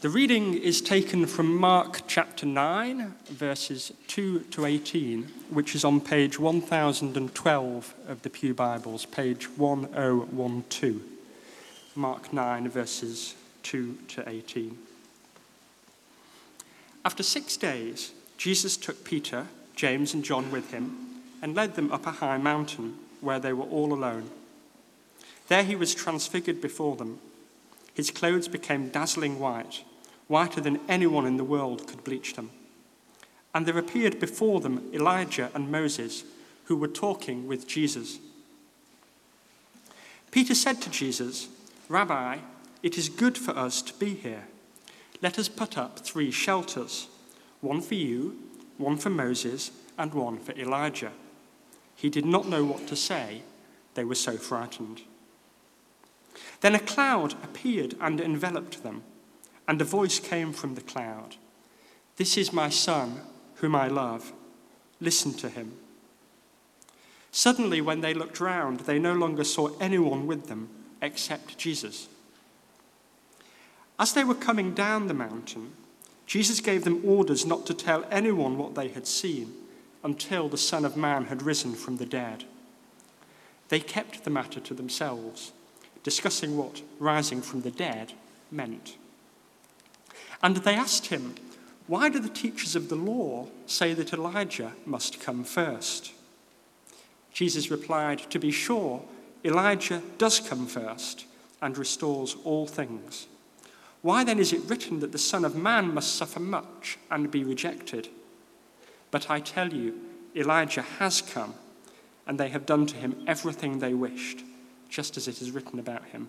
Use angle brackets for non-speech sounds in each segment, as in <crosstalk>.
The reading is taken from Mark chapter 9, verses 2 to 18, which is on page 1012 of the Pew Bibles, page 1012. Mark 9, verses 2 to 18. After six days, Jesus took Peter, James, and John with him and led them up a high mountain where they were all alone. There he was transfigured before them. His clothes became dazzling white whiter than anyone in the world could bleach them. And there appeared before them Elijah and Moses, who were talking with Jesus. Peter said to Jesus, Rabbi, it is good for us to be here. Let us put up three shelters one for you, one for Moses, and one for Elijah. He did not know what to say, they were so frightened. Then a cloud appeared and enveloped them and a voice came from the cloud This is my son, whom I love. Listen to him. Suddenly, when they looked round, they no longer saw anyone with them except Jesus. As they were coming down the mountain, Jesus gave them orders not to tell anyone what they had seen until the Son of Man had risen from the dead. They kept the matter to themselves, discussing what rising from the dead meant. And they asked him, Why do the teachers of the law say that Elijah must come first? Jesus replied, To be sure, Elijah does come first and restores all things. Why then is it written that the Son of Man must suffer much and be rejected? But I tell you, Elijah has come, and they have done to him everything they wished, just as it is written about him.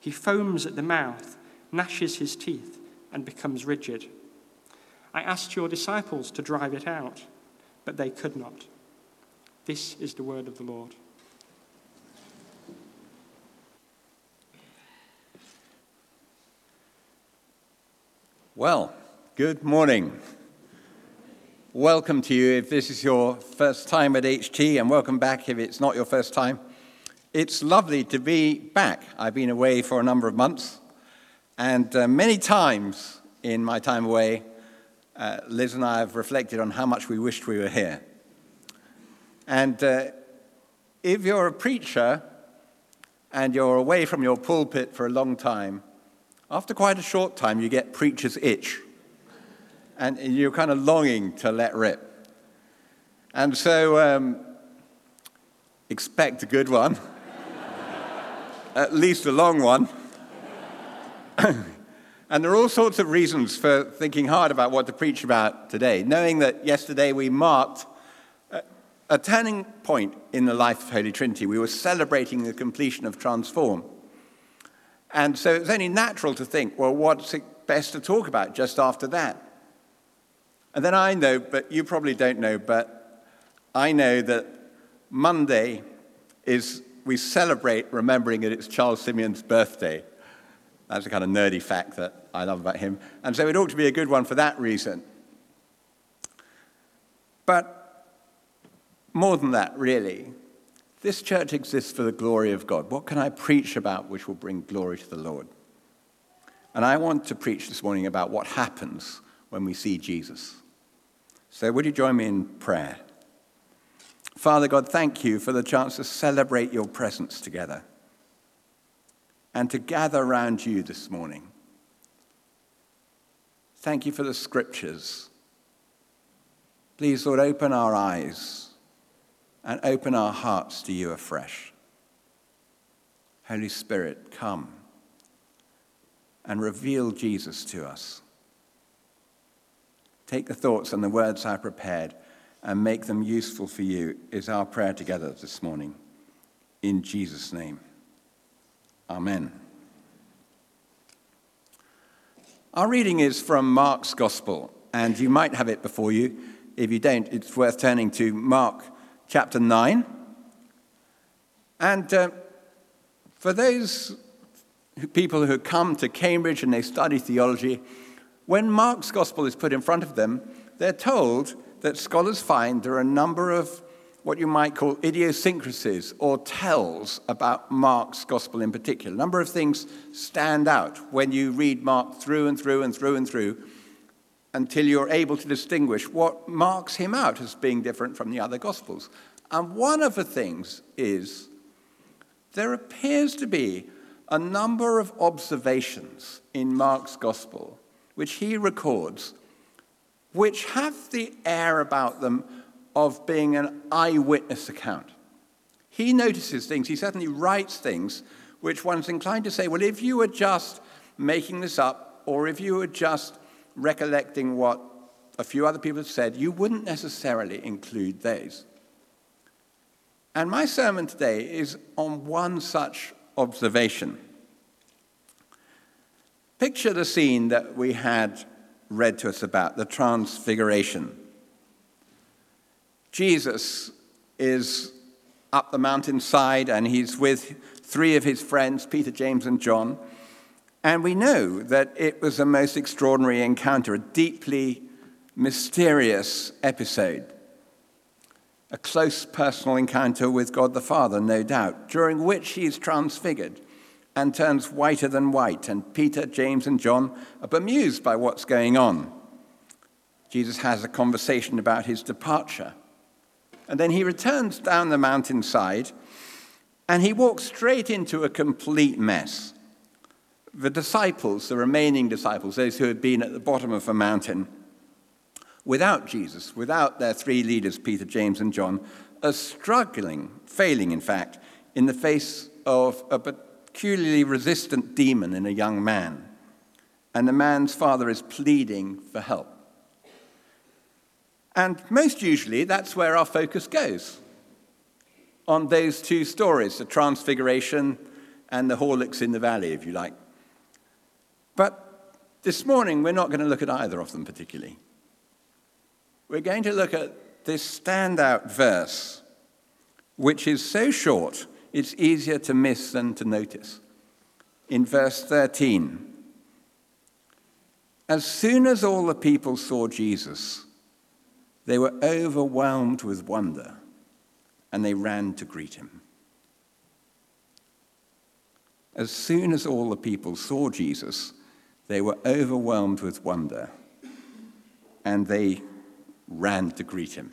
He foams at the mouth, gnashes his teeth, and becomes rigid. I asked your disciples to drive it out, but they could not. This is the word of the Lord. Well, good morning. Welcome to you if this is your first time at HT, and welcome back if it's not your first time. It's lovely to be back. I've been away for a number of months, and uh, many times in my time away, uh, Liz and I have reflected on how much we wished we were here. And uh, if you're a preacher and you're away from your pulpit for a long time, after quite a short time, you get preacher's itch. And you're kind of longing to let rip. And so, um, expect a good one <laughs> at least a long one. <coughs> and there are all sorts of reasons for thinking hard about what to preach about today, knowing that yesterday we marked a, turning point in the life of Holy Trinity. We were celebrating the completion of Transform. And so it's only natural to think, well, what's it best to talk about just after that? And then I know, but you probably don't know, but I know that Monday is we celebrate remembering that it's Charles Simeon's birthday. That's a kind of nerdy fact that I love about him. And so it ought to be a good one for that reason. But more than that, really, this church exists for the glory of God. What can I preach about which will bring glory to the Lord? And I want to preach this morning about what happens when we see Jesus. So, would you join me in prayer? Father God, thank you for the chance to celebrate your presence together and to gather around you this morning. Thank you for the scriptures. Please, Lord, open our eyes and open our hearts to you afresh. Holy Spirit, come and reveal Jesus to us. Take the thoughts and the words I prepared and make them useful for you is our prayer together this morning. In Jesus' name. Amen. Our reading is from Mark's Gospel, and you might have it before you. If you don't, it's worth turning to Mark chapter 9. And uh, for those people who come to Cambridge and they study theology, when Mark's Gospel is put in front of them, they're told that scholars find there are a number of what you might call idiosyncrasies or tells about Mark's gospel in particular. A number of things stand out when you read Mark through and through and through and through until you're able to distinguish what marks him out as being different from the other gospels. And one of the things is there appears to be a number of observations in Mark's gospel which he records which have the air about them of being an eyewitness account. He notices things, he certainly writes things, which one's inclined to say, well, if you were just making this up, or if you were just recollecting what a few other people have said, you wouldn't necessarily include those. And my sermon today is on one such observation. Picture the scene that we had read to us about the Transfiguration. Jesus is up the mountainside and he's with three of his friends, Peter, James, and John. And we know that it was a most extraordinary encounter, a deeply mysterious episode, a close personal encounter with God the Father, no doubt, during which he is transfigured and turns whiter than white. And Peter, James, and John are bemused by what's going on. Jesus has a conversation about his departure. And then he returns down the mountainside and he walks straight into a complete mess. The disciples, the remaining disciples, those who had been at the bottom of the mountain, without Jesus, without their three leaders, Peter, James, and John, are struggling, failing, in fact, in the face of a peculiarly resistant demon in a young man. And the man's father is pleading for help. And most usually, that's where our focus goes on those two stories the Transfiguration and the Horlicks in the Valley, if you like. But this morning, we're not going to look at either of them particularly. We're going to look at this standout verse, which is so short, it's easier to miss than to notice. In verse 13, as soon as all the people saw Jesus, they were overwhelmed with wonder and they ran to greet him. As soon as all the people saw Jesus, they were overwhelmed with wonder and they ran to greet him.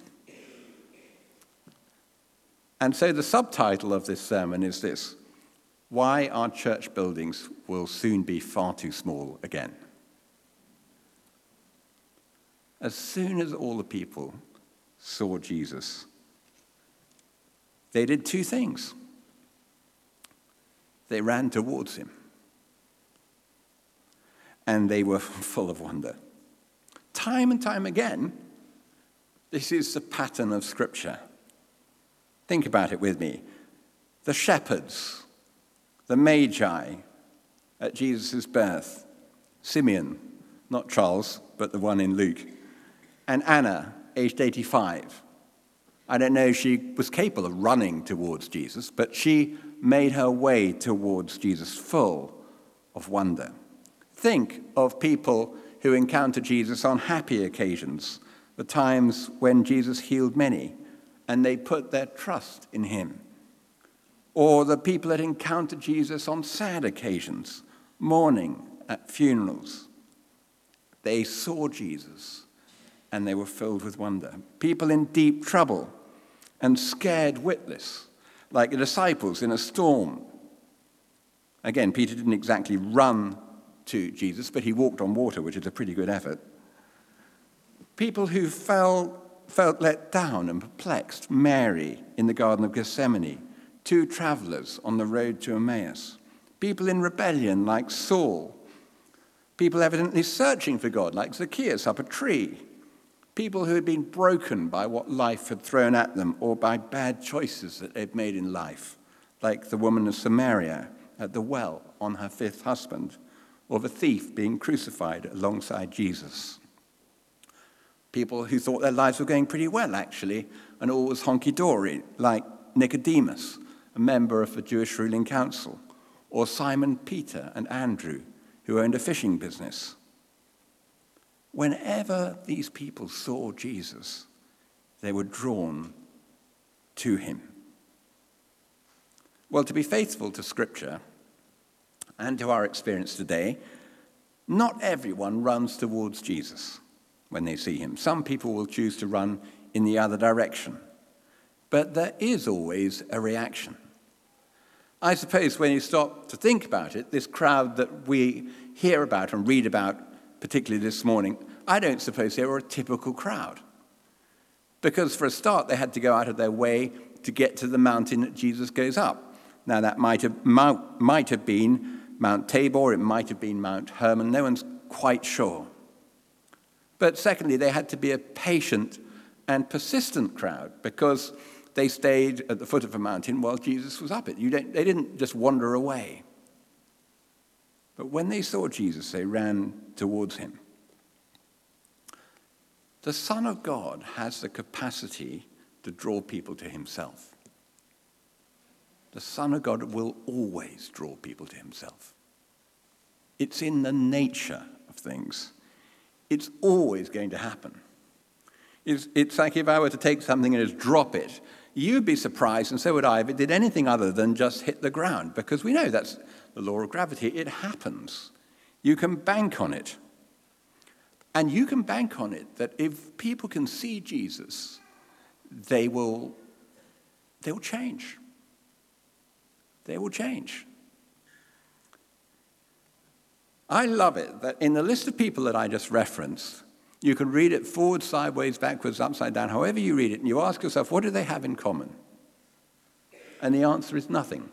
And so the subtitle of this sermon is this Why Our Church Buildings Will Soon Be Far Too Small Again. As soon as all the people saw Jesus, they did two things. They ran towards him, and they were <laughs> full of wonder. Time and time again, this is the pattern of Scripture. Think about it with me. The shepherds, the magi at Jesus' birth, Simeon, not Charles, but the one in Luke, and Anna, aged 85. I don't know if she was capable of running towards Jesus, but she made her way towards Jesus full of wonder. Think of people who encounter Jesus on happy occasions, the times when Jesus healed many, and they put their trust in him. Or the people that encounter Jesus on sad occasions, mourning at funerals. They saw Jesus and they were filled with wonder. People in deep trouble and scared witless, like the disciples in a storm. Again, Peter didn't exactly run to Jesus, but he walked on water, which is a pretty good effort. People who fell, felt let down and perplexed, Mary in the Garden of Gethsemane, two travelers on the road to Emmaus. People in rebellion, like Saul. People evidently searching for God, like Zacchaeus up a tree people who had been broken by what life had thrown at them or by bad choices that they'd made in life, like the woman of Samaria at the well on her fifth husband, or the thief being crucified alongside Jesus. People who thought their lives were going pretty well, actually, and all was honky dory, like Nicodemus, a member of the Jewish ruling council, or Simon Peter and Andrew, who owned a fishing business. Whenever these people saw Jesus, they were drawn to him. Well, to be faithful to Scripture and to our experience today, not everyone runs towards Jesus when they see him. Some people will choose to run in the other direction. But there is always a reaction. I suppose when you stop to think about it, this crowd that we hear about and read about, particularly this morning, I don't suppose they were a typical crowd. Because for a start, they had to go out of their way to get to the mountain that Jesus goes up. Now, that might have, might have been Mount Tabor, it might have been Mount Hermon, no one's quite sure. But secondly, they had to be a patient and persistent crowd because they stayed at the foot of a mountain while Jesus was up it. they didn't just wander away. But when they saw Jesus, they ran towards him. The Son of God has the capacity to draw people to himself. The Son of God will always draw people to himself. It's in the nature of things. It's always going to happen. It's, it's like if I were to take something and just drop it, you'd be surprised, and so would I, if it did anything other than just hit the ground, because we know that's the law of gravity. It happens. You can bank on it. And you can bank on it that if people can see Jesus, they will, they will change. They will change. I love it that in the list of people that I just referenced, you can read it forward, sideways, backwards, upside down, however you read it, and you ask yourself, what do they have in common? And the answer is nothing.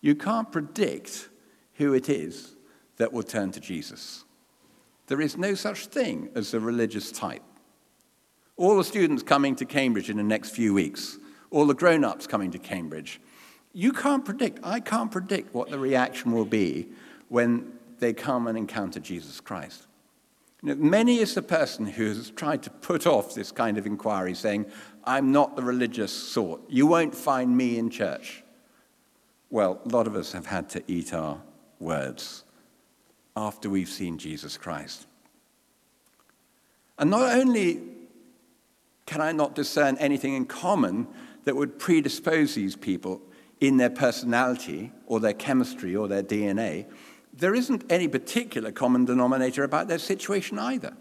You can't predict who it is that will turn to Jesus. There is no such thing as a religious type. All the students coming to Cambridge in the next few weeks, all the grown ups coming to Cambridge, you can't predict, I can't predict what the reaction will be when they come and encounter Jesus Christ. You know, many is the person who has tried to put off this kind of inquiry, saying, I'm not the religious sort. You won't find me in church. Well, a lot of us have had to eat our words after we've seen Jesus Christ. And not only can I not discern anything in common that would predispose these people in their personality or their chemistry or their DNA, there isn't any particular common denominator about their situation either.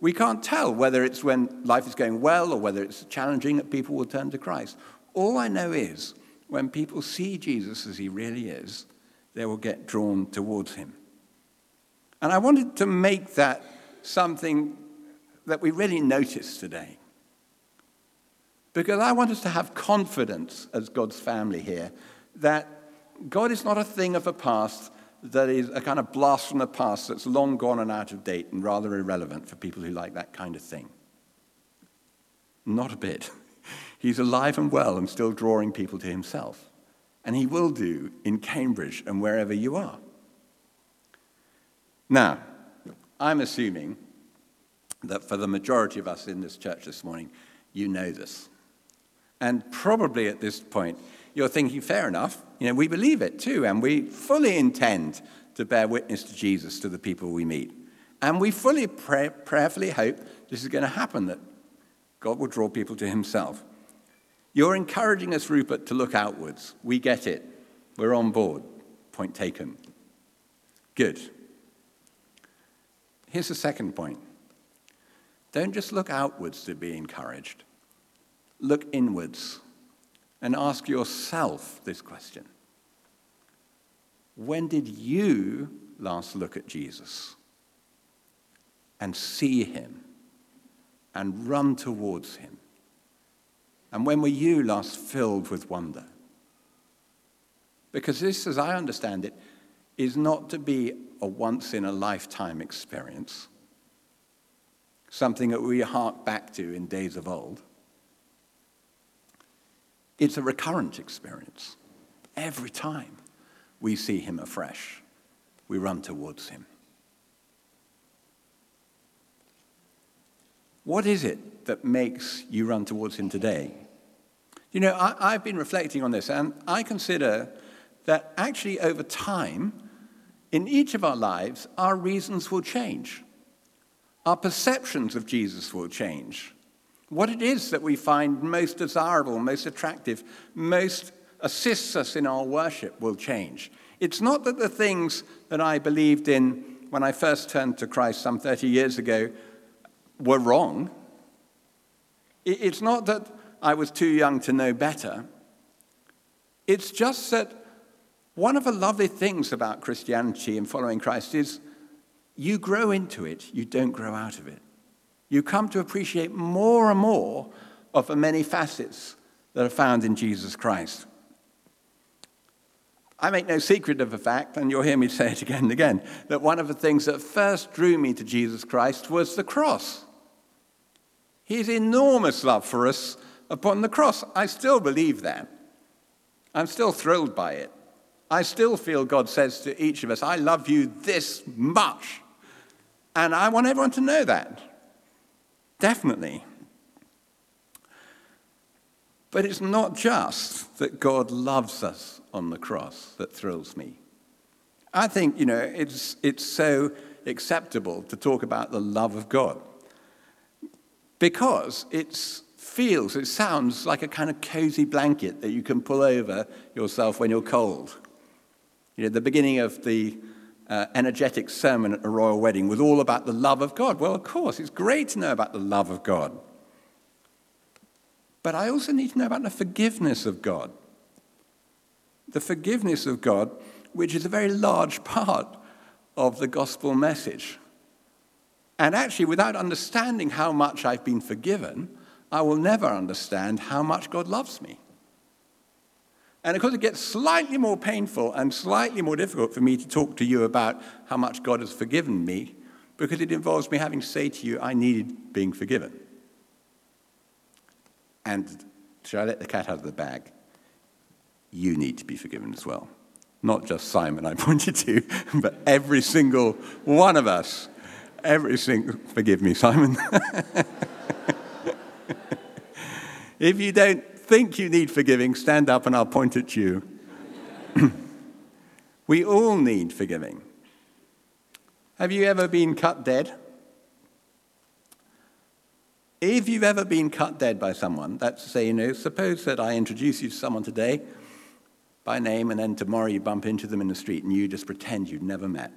We can't tell whether it's when life is going well or whether it's challenging that people will turn to Christ. All I know is when people see Jesus as he really is, they will get drawn towards him. And I wanted to make that something that we really notice today. Because I want us to have confidence as God's family here that God is not a thing of the past that is a kind of blast from the past that's long gone and out of date and rather irrelevant for people who like that kind of thing. Not a bit. <laughs> He's alive and well and still drawing people to himself. And he will do in Cambridge and wherever you are. Now, I'm assuming that for the majority of us in this church this morning, you know this. And probably at this point, you're thinking, fair enough, you know, we believe it too, and we fully intend to bear witness to Jesus to the people we meet. And we fully pray, prayerfully hope this is going to happen, that God will draw people to himself. You're encouraging us, Rupert, to look outwards. We get it. We're on board. Point taken. Good. Here's the second point don't just look outwards to be encouraged, look inwards and ask yourself this question When did you last look at Jesus and see him and run towards him? And when were you last filled with wonder? Because this, as I understand it, is not to be a once in a lifetime experience, something that we hark back to in days of old. It's a recurrent experience. Every time we see him afresh. we run towards him. What is it that makes you run towards him today? You know, I, have been reflecting on this, and I consider that actually over time, in each of our lives, our reasons will change. Our perceptions of Jesus will change. What it is that we find most desirable, most attractive, most assists us in our worship will change. It's not that the things that I believed in when I first turned to Christ some 30 years ago were wrong. It's not that I was too young to know better. It's just that one of the lovely things about Christianity and following Christ is you grow into it, you don't grow out of it. You come to appreciate more and more of the many facets that are found in Jesus Christ. I make no secret of the fact, and you'll hear me say it again and again, that one of the things that first drew me to Jesus Christ was the cross. His enormous love for us upon the cross. I still believe that. I'm still thrilled by it. I still feel God says to each of us, I love you this much. And I want everyone to know that. Definitely. But it's not just that God loves us on the cross that thrills me. I think, you know, it's, it's so acceptable to talk about the love of God because it feels, it sounds like a kind of cozy blanket that you can pull over yourself when you're cold. You know, the beginning of the uh, energetic sermon at a royal wedding was all about the love of God. Well, of course, it's great to know about the love of God. But I also need to know about the forgiveness of God. The forgiveness of God, which is a very large part of the gospel message. And actually, without understanding how much I've been forgiven, I will never understand how much God loves me. And of course, it gets slightly more painful and slightly more difficult for me to talk to you about how much God has forgiven me because it involves me having to say to you, I need being forgiven. And should I let the cat out of the bag? You need to be forgiven as well. Not just Simon, I <laughs> pointed to, but every single one of us. Every single, forgive me, Simon. <laughs> if you don't think you need forgiving, stand up and I'll point at you. <clears throat> we all need forgiving. Have you ever been cut dead? If you've ever been cut dead by someone, that's to say, you know, suppose that I introduce you to someone today by name and then tomorrow you bump into them in the street and you just pretend you've never met.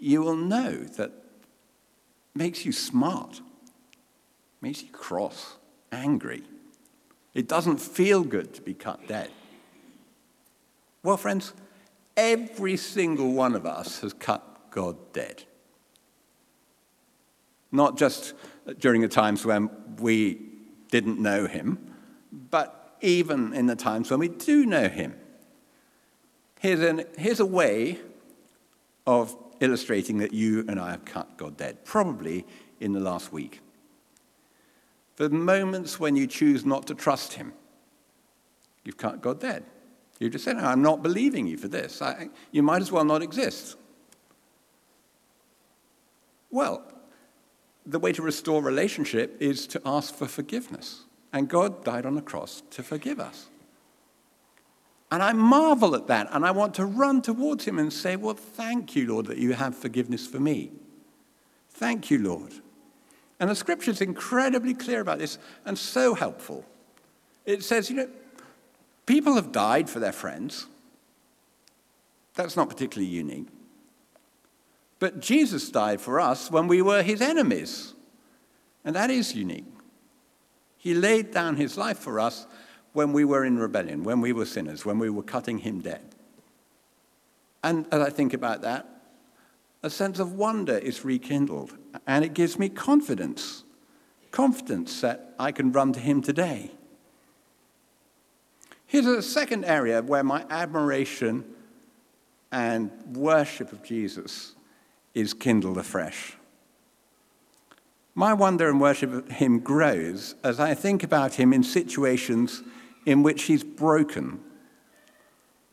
You will know that makes you smart, makes you cross, angry. It doesn't feel good to be cut dead. Well, friends, every single one of us has cut God dead. Not just during the times when we didn't know him, but even in the times when we do know him. Here's, an, here's a way of illustrating that you and I have cut God dead, probably in the last week the moments when you choose not to trust Him, you've cut God dead. You've just said, I'm not believing you for this. I, you might as well not exist. Well, the way to restore relationship is to ask for forgiveness. And God died on the cross to forgive us. And I marvel at that. And I want to run towards him and say, Well, thank you, Lord, that you have forgiveness for me. Thank you, Lord. And the scripture is incredibly clear about this and so helpful. It says, you know, people have died for their friends. That's not particularly unique. But Jesus died for us when we were his enemies. And that is unique. He laid down his life for us when we were in rebellion, when we were sinners, when we were cutting him dead. And as I think about that, a sense of wonder is rekindled, and it gives me confidence confidence that I can run to Him today. Here's a second area where my admiration and worship of Jesus is kindled afresh. My wonder and worship of Him grows as I think about Him in situations in which He's broken,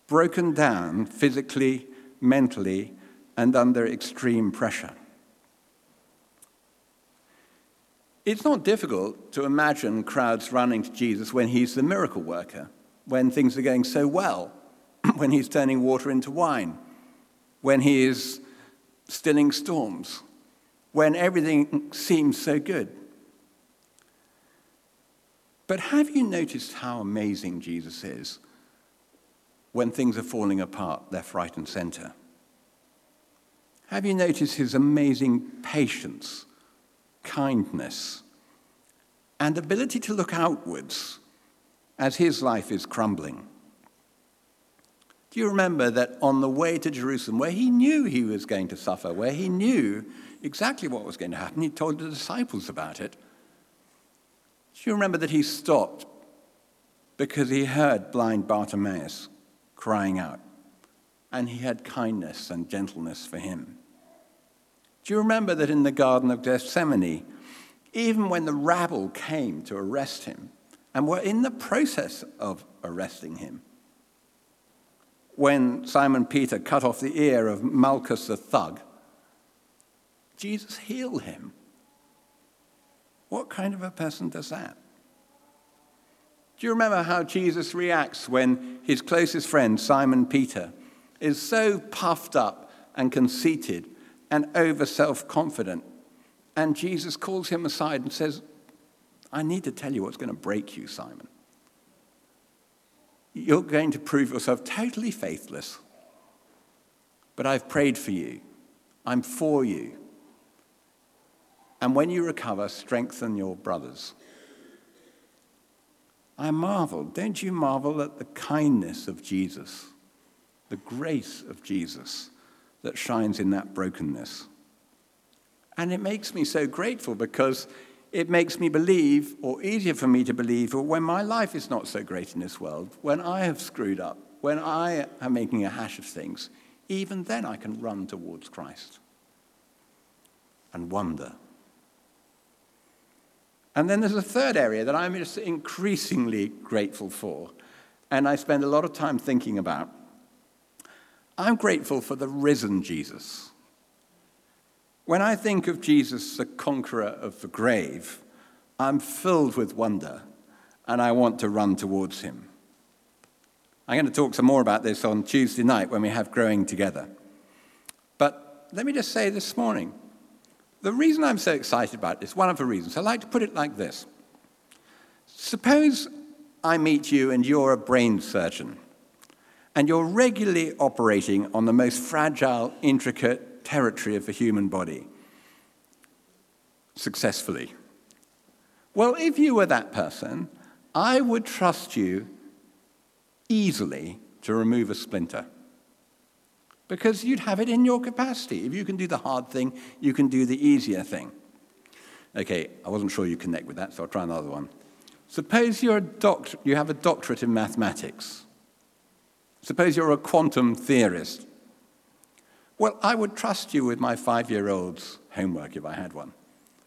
broken down physically mentally, and under extreme pressure. It's not difficult to imagine crowds running to Jesus when he's the miracle worker, when things are going so well, <clears throat> when he's turning water into wine, when he is stilling storms, when everything seems so good. But have you noticed how amazing Jesus is when things are falling apart left, right, and center? Have you noticed his amazing patience, kindness, and ability to look outwards as his life is crumbling? Do you remember that on the way to Jerusalem, where he knew he was going to suffer, where he knew exactly what was going to happen, he told the disciples about it? Do you remember that he stopped because he heard blind Bartimaeus crying out, and he had kindness and gentleness for him? Do you remember that in the Garden of Gethsemane, even when the rabble came to arrest him and were in the process of arresting him, when Simon Peter cut off the ear of Malchus the thug, Jesus healed him. What kind of a person does that? Do you remember how Jesus reacts when his closest friend, Simon Peter, is so puffed up and conceited and over self confident? And Jesus calls him aside and says, I need to tell you what's going to break you, Simon you're going to prove yourself totally faithless. But I've prayed for you. I'm for you. And when you recover, strengthen your brothers. I marvel. Don't you marvel at the kindness of Jesus, the grace of Jesus that shines in that brokenness? And it makes me so grateful because it makes me believe, or easier for me to believe, when my life is not so great in this world, when I have screwed up, when I am making a hash of things, even then I can run towards Christ and wonder. And then there's a third area that I'm just increasingly grateful for, and I spend a lot of time thinking about. I'm grateful for the risen Jesus. When I think of Jesus, the conqueror of the grave, I'm filled with wonder and I want to run towards him. I'm going to talk some more about this on Tuesday night when we have Growing Together. But let me just say this morning the reason I'm so excited about this, one of the reasons, I like to put it like this. Suppose I meet you and you're a brain surgeon, and you're regularly operating on the most fragile, intricate, territory of the human body successfully. Well, if you were that person, I would trust you easily to remove a splinter. Because you'd have it in your capacity. If you can do the hard thing, you can do the easier thing. Okay, I wasn't sure you connect with that, so I'll try another one. Suppose you're a doct- you have a doctorate in mathematics. Suppose you're a quantum theorist. Well, I would trust you with my five year old's homework if I had one,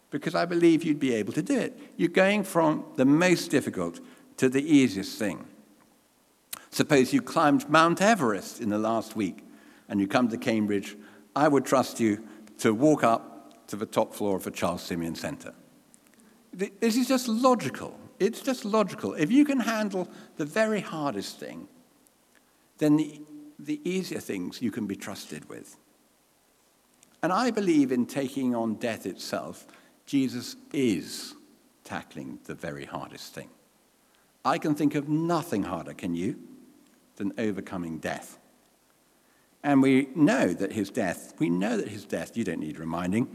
because I believe you'd be able to do it. You're going from the most difficult to the easiest thing. Suppose you climbed Mount Everest in the last week and you come to Cambridge, I would trust you to walk up to the top floor of the Charles Simeon Center. This is just logical. It's just logical. If you can handle the very hardest thing, then the, the easier things you can be trusted with. And I believe in taking on death itself, Jesus is tackling the very hardest thing. I can think of nothing harder, can you, than overcoming death. And we know that his death, we know that his death, you don't need reminding,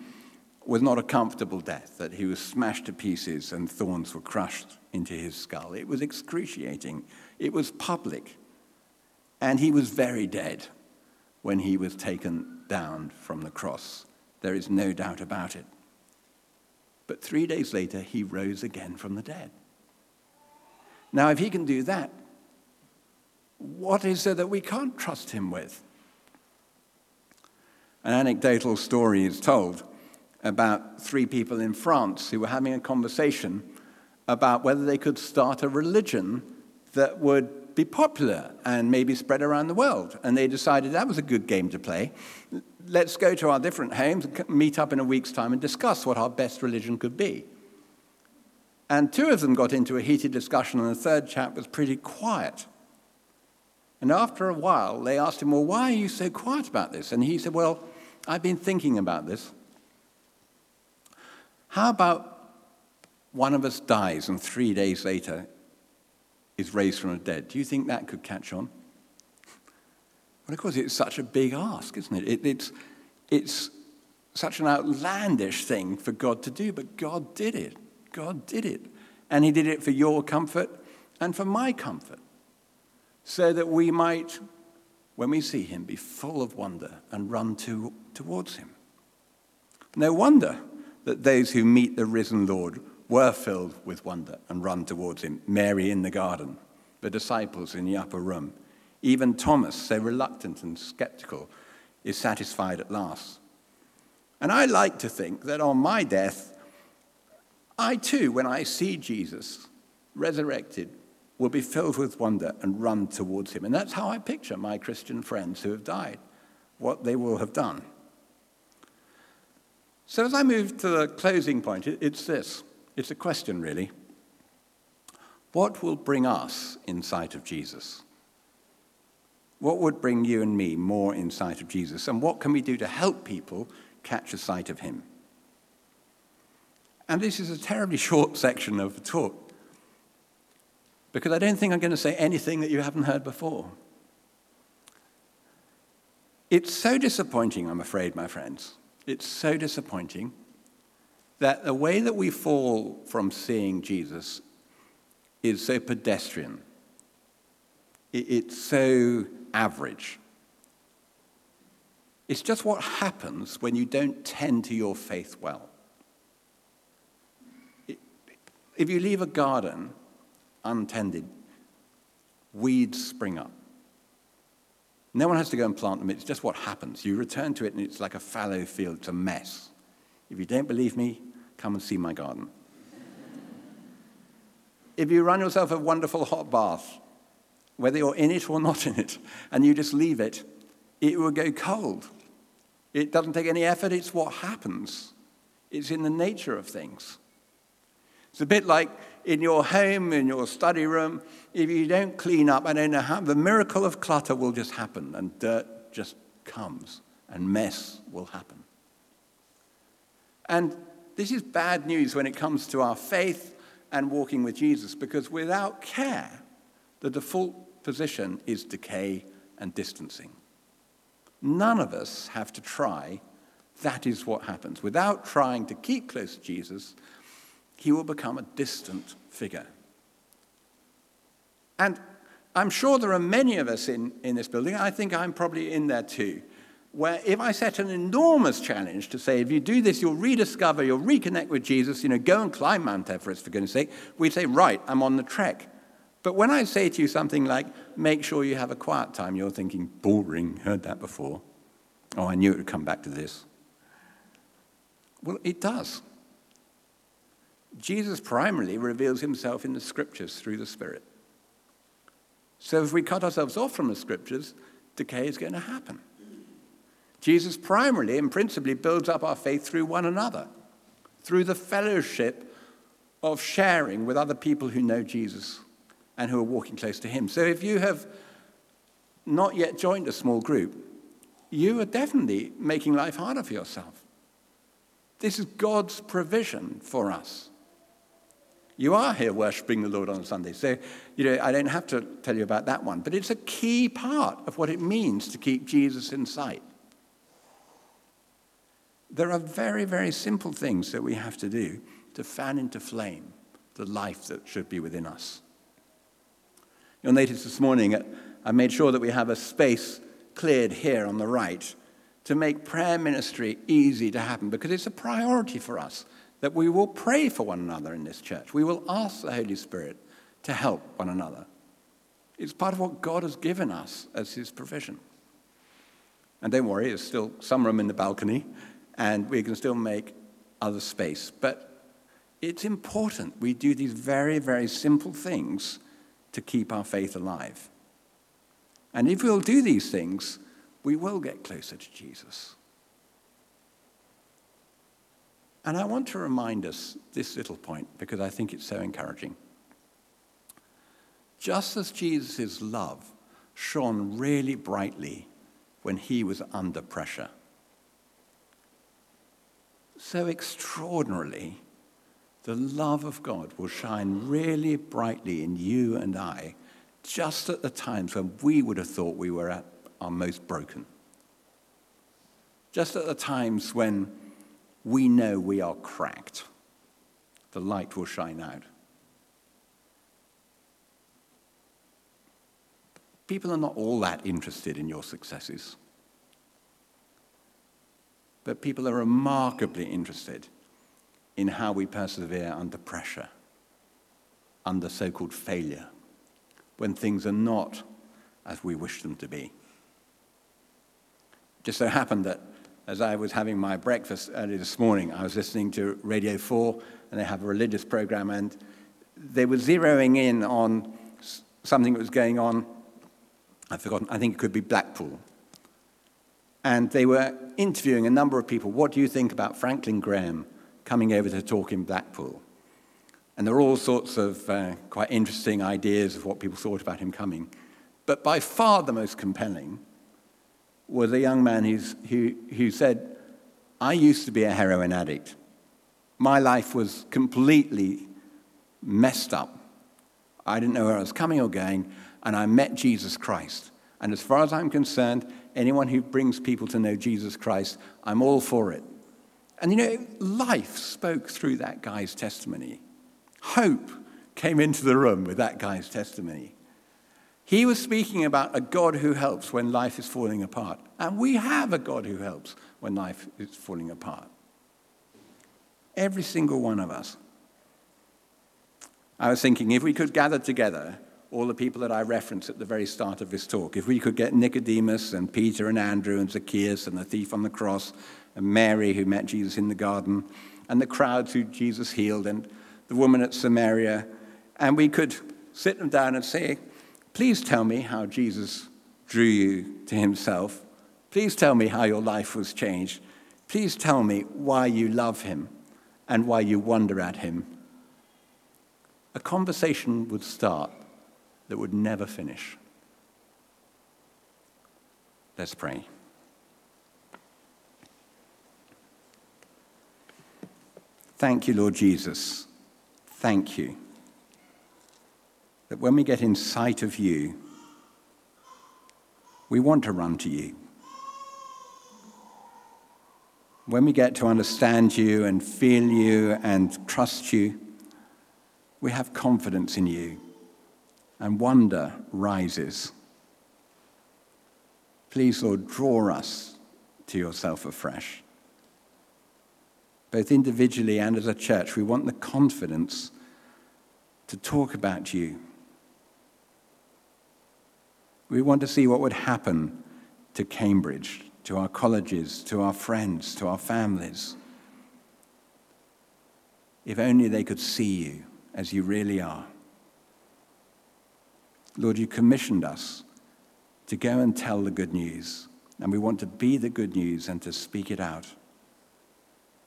was not a comfortable death, that he was smashed to pieces and thorns were crushed into his skull. It was excruciating. It was public. And he was very dead when he was taken down from the cross. There is no doubt about it. But three days later, he rose again from the dead. Now, if he can do that, what is there that we can't trust him with? An anecdotal story is told about three people in France who were having a conversation about whether they could start a religion that would be popular and maybe spread around the world. And they decided that was a good game to play. Let's go to our different homes, meet up in a week's time, and discuss what our best religion could be. And two of them got into a heated discussion, and the third chap was pretty quiet. And after a while, they asked him, Well, why are you so quiet about this? And he said, Well, I've been thinking about this. How about one of us dies and three days later is raised from the dead? Do you think that could catch on? Well, of course, it's such a big ask, isn't it? it it's, it's such an outlandish thing for God to do, but God did it. God did it. And He did it for your comfort and for my comfort, so that we might, when we see Him, be full of wonder and run to, towards Him. No wonder that those who meet the risen Lord were filled with wonder and run towards Him. Mary in the garden, the disciples in the upper room. Even Thomas, so reluctant and skeptical, is satisfied at last. And I like to think that on my death, I too, when I see Jesus resurrected, will be filled with wonder and run towards him. And that's how I picture my Christian friends who have died, what they will have done. So as I move to the closing point, it's this it's a question, really. What will bring us in sight of Jesus? What would bring you and me more in sight of Jesus? And what can we do to help people catch a sight of him? And this is a terribly <laughs> short section of the talk because I don't think I'm going to say anything that you haven't heard before. It's so disappointing, I'm afraid, my friends. It's so disappointing that the way that we fall from seeing Jesus is so pedestrian. It's so average. It's just what happens when you don't tend to your faith well. If you leave a garden untended, weeds spring up. No one has to go and plant them, it's just what happens. You return to it and it's like a fallow field, it's a mess. If you don't believe me, come and see my garden. if you run yourself a wonderful hot bath, whether you're in it or not in it, and you just leave it, it will go cold. It doesn't take any effort, it's what happens. It's in the nature of things. It's a bit like in your home, in your study room, if you don't clean up, I don't know how, the miracle of clutter will just happen and dirt just comes and mess will happen. And this is bad news when it comes to our faith and walking with Jesus because without care, the default position is decay and distancing. None of us have to try. That is what happens. Without trying to keep close to Jesus, he will become a distant figure. And I'm sure there are many of us in, in this building, I think I'm probably in there too, where if I set an enormous challenge to say, if you do this, you'll rediscover, you'll reconnect with Jesus, you know, go and climb Mount Everest, for goodness sake, we'd say, right, I'm on the trek. But when I say to you something like, make sure you have a quiet time, you're thinking, boring, heard that before. Oh, I knew it would come back to this. Well, it does. Jesus primarily reveals himself in the scriptures through the Spirit. So if we cut ourselves off from the scriptures, decay is going to happen. Jesus primarily and principally builds up our faith through one another, through the fellowship of sharing with other people who know Jesus and who are walking close to him. So if you have not yet joined a small group, you are definitely making life harder for yourself. This is God's provision for us. You are here worshiping the Lord on Sunday. So, you know, I don't have to tell you about that one. But it's a key part of what it means to keep Jesus in sight. There are very, very simple things that we have to do to fan into flame the life that should be within us. You'll notice this morning I made sure that we have a space cleared here on the right to make prayer ministry easy to happen because it's a priority for us that we will pray for one another in this church. We will ask the Holy Spirit to help one another. It's part of what God has given us as His provision. And don't worry, there's still some room in the balcony, and we can still make other space. But it's important we do these very, very simple things to keep our faith alive. And if we'll do these things, we will get closer to Jesus. And I want to remind us this little point because I think it's so encouraging. Just as Jesus' love shone really brightly when he was under pressure, so extraordinarily, the love of God will shine really brightly in you and I just at the times when we would have thought we were at our most broken. Just at the times when we know we are cracked, the light will shine out. People are not all that interested in your successes, but people are remarkably interested in how we persevere under pressure, under so called failure, when things are not as we wish them to be. Just so happened that as I was having my breakfast early this morning, I was listening to Radio 4, and they have a religious program, and they were zeroing in on something that was going on. I've forgotten, I think it could be Blackpool. And they were interviewing a number of people. What do you think about Franklin Graham coming over to talk in Blackpool? And there were all sorts of uh, quite interesting ideas of what people thought about him coming. But by far the most compelling was a young man who, who said, I used to be a heroin addict. My life was completely messed up. I didn't know where I was coming or going, and I met Jesus Christ. And as far as I'm concerned, anyone who brings people to know Jesus Christ, I'm all for it. And you know, life spoke through that guy's testimony. Hope came into the room with that guy's testimony. He was speaking about a God who helps when life is falling apart. And we have a God who helps when life is falling apart. Every single one of us. I was thinking if we could gather together all the people that I referenced at the very start of this talk, if we could get Nicodemus and Peter and Andrew and Zacchaeus and the thief on the cross and Mary who met Jesus in the garden and the crowds who Jesus healed and the woman at Samaria, and we could sit them down and say, Please tell me how Jesus drew you to himself. Please tell me how your life was changed. Please tell me why you love him and why you wonder at him. A conversation would start that would never finish. Let's pray. Thank you, Lord Jesus. Thank you that when we get in sight of you, we want to run to you. When we get to understand you and feel you and trust you, we have confidence in you and wonder rises. Please, Lord, draw us to yourself afresh. Both individually and as a church, we want the confidence to talk about you we want to see what would happen to Cambridge, to our colleges, to our friends, to our families. If only they could see you as you really are. Lord, you commissioned us to go and tell the good news, and we want to be the good news and to speak it out.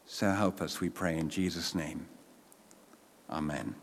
So help us, we pray, in Jesus' name. Amen.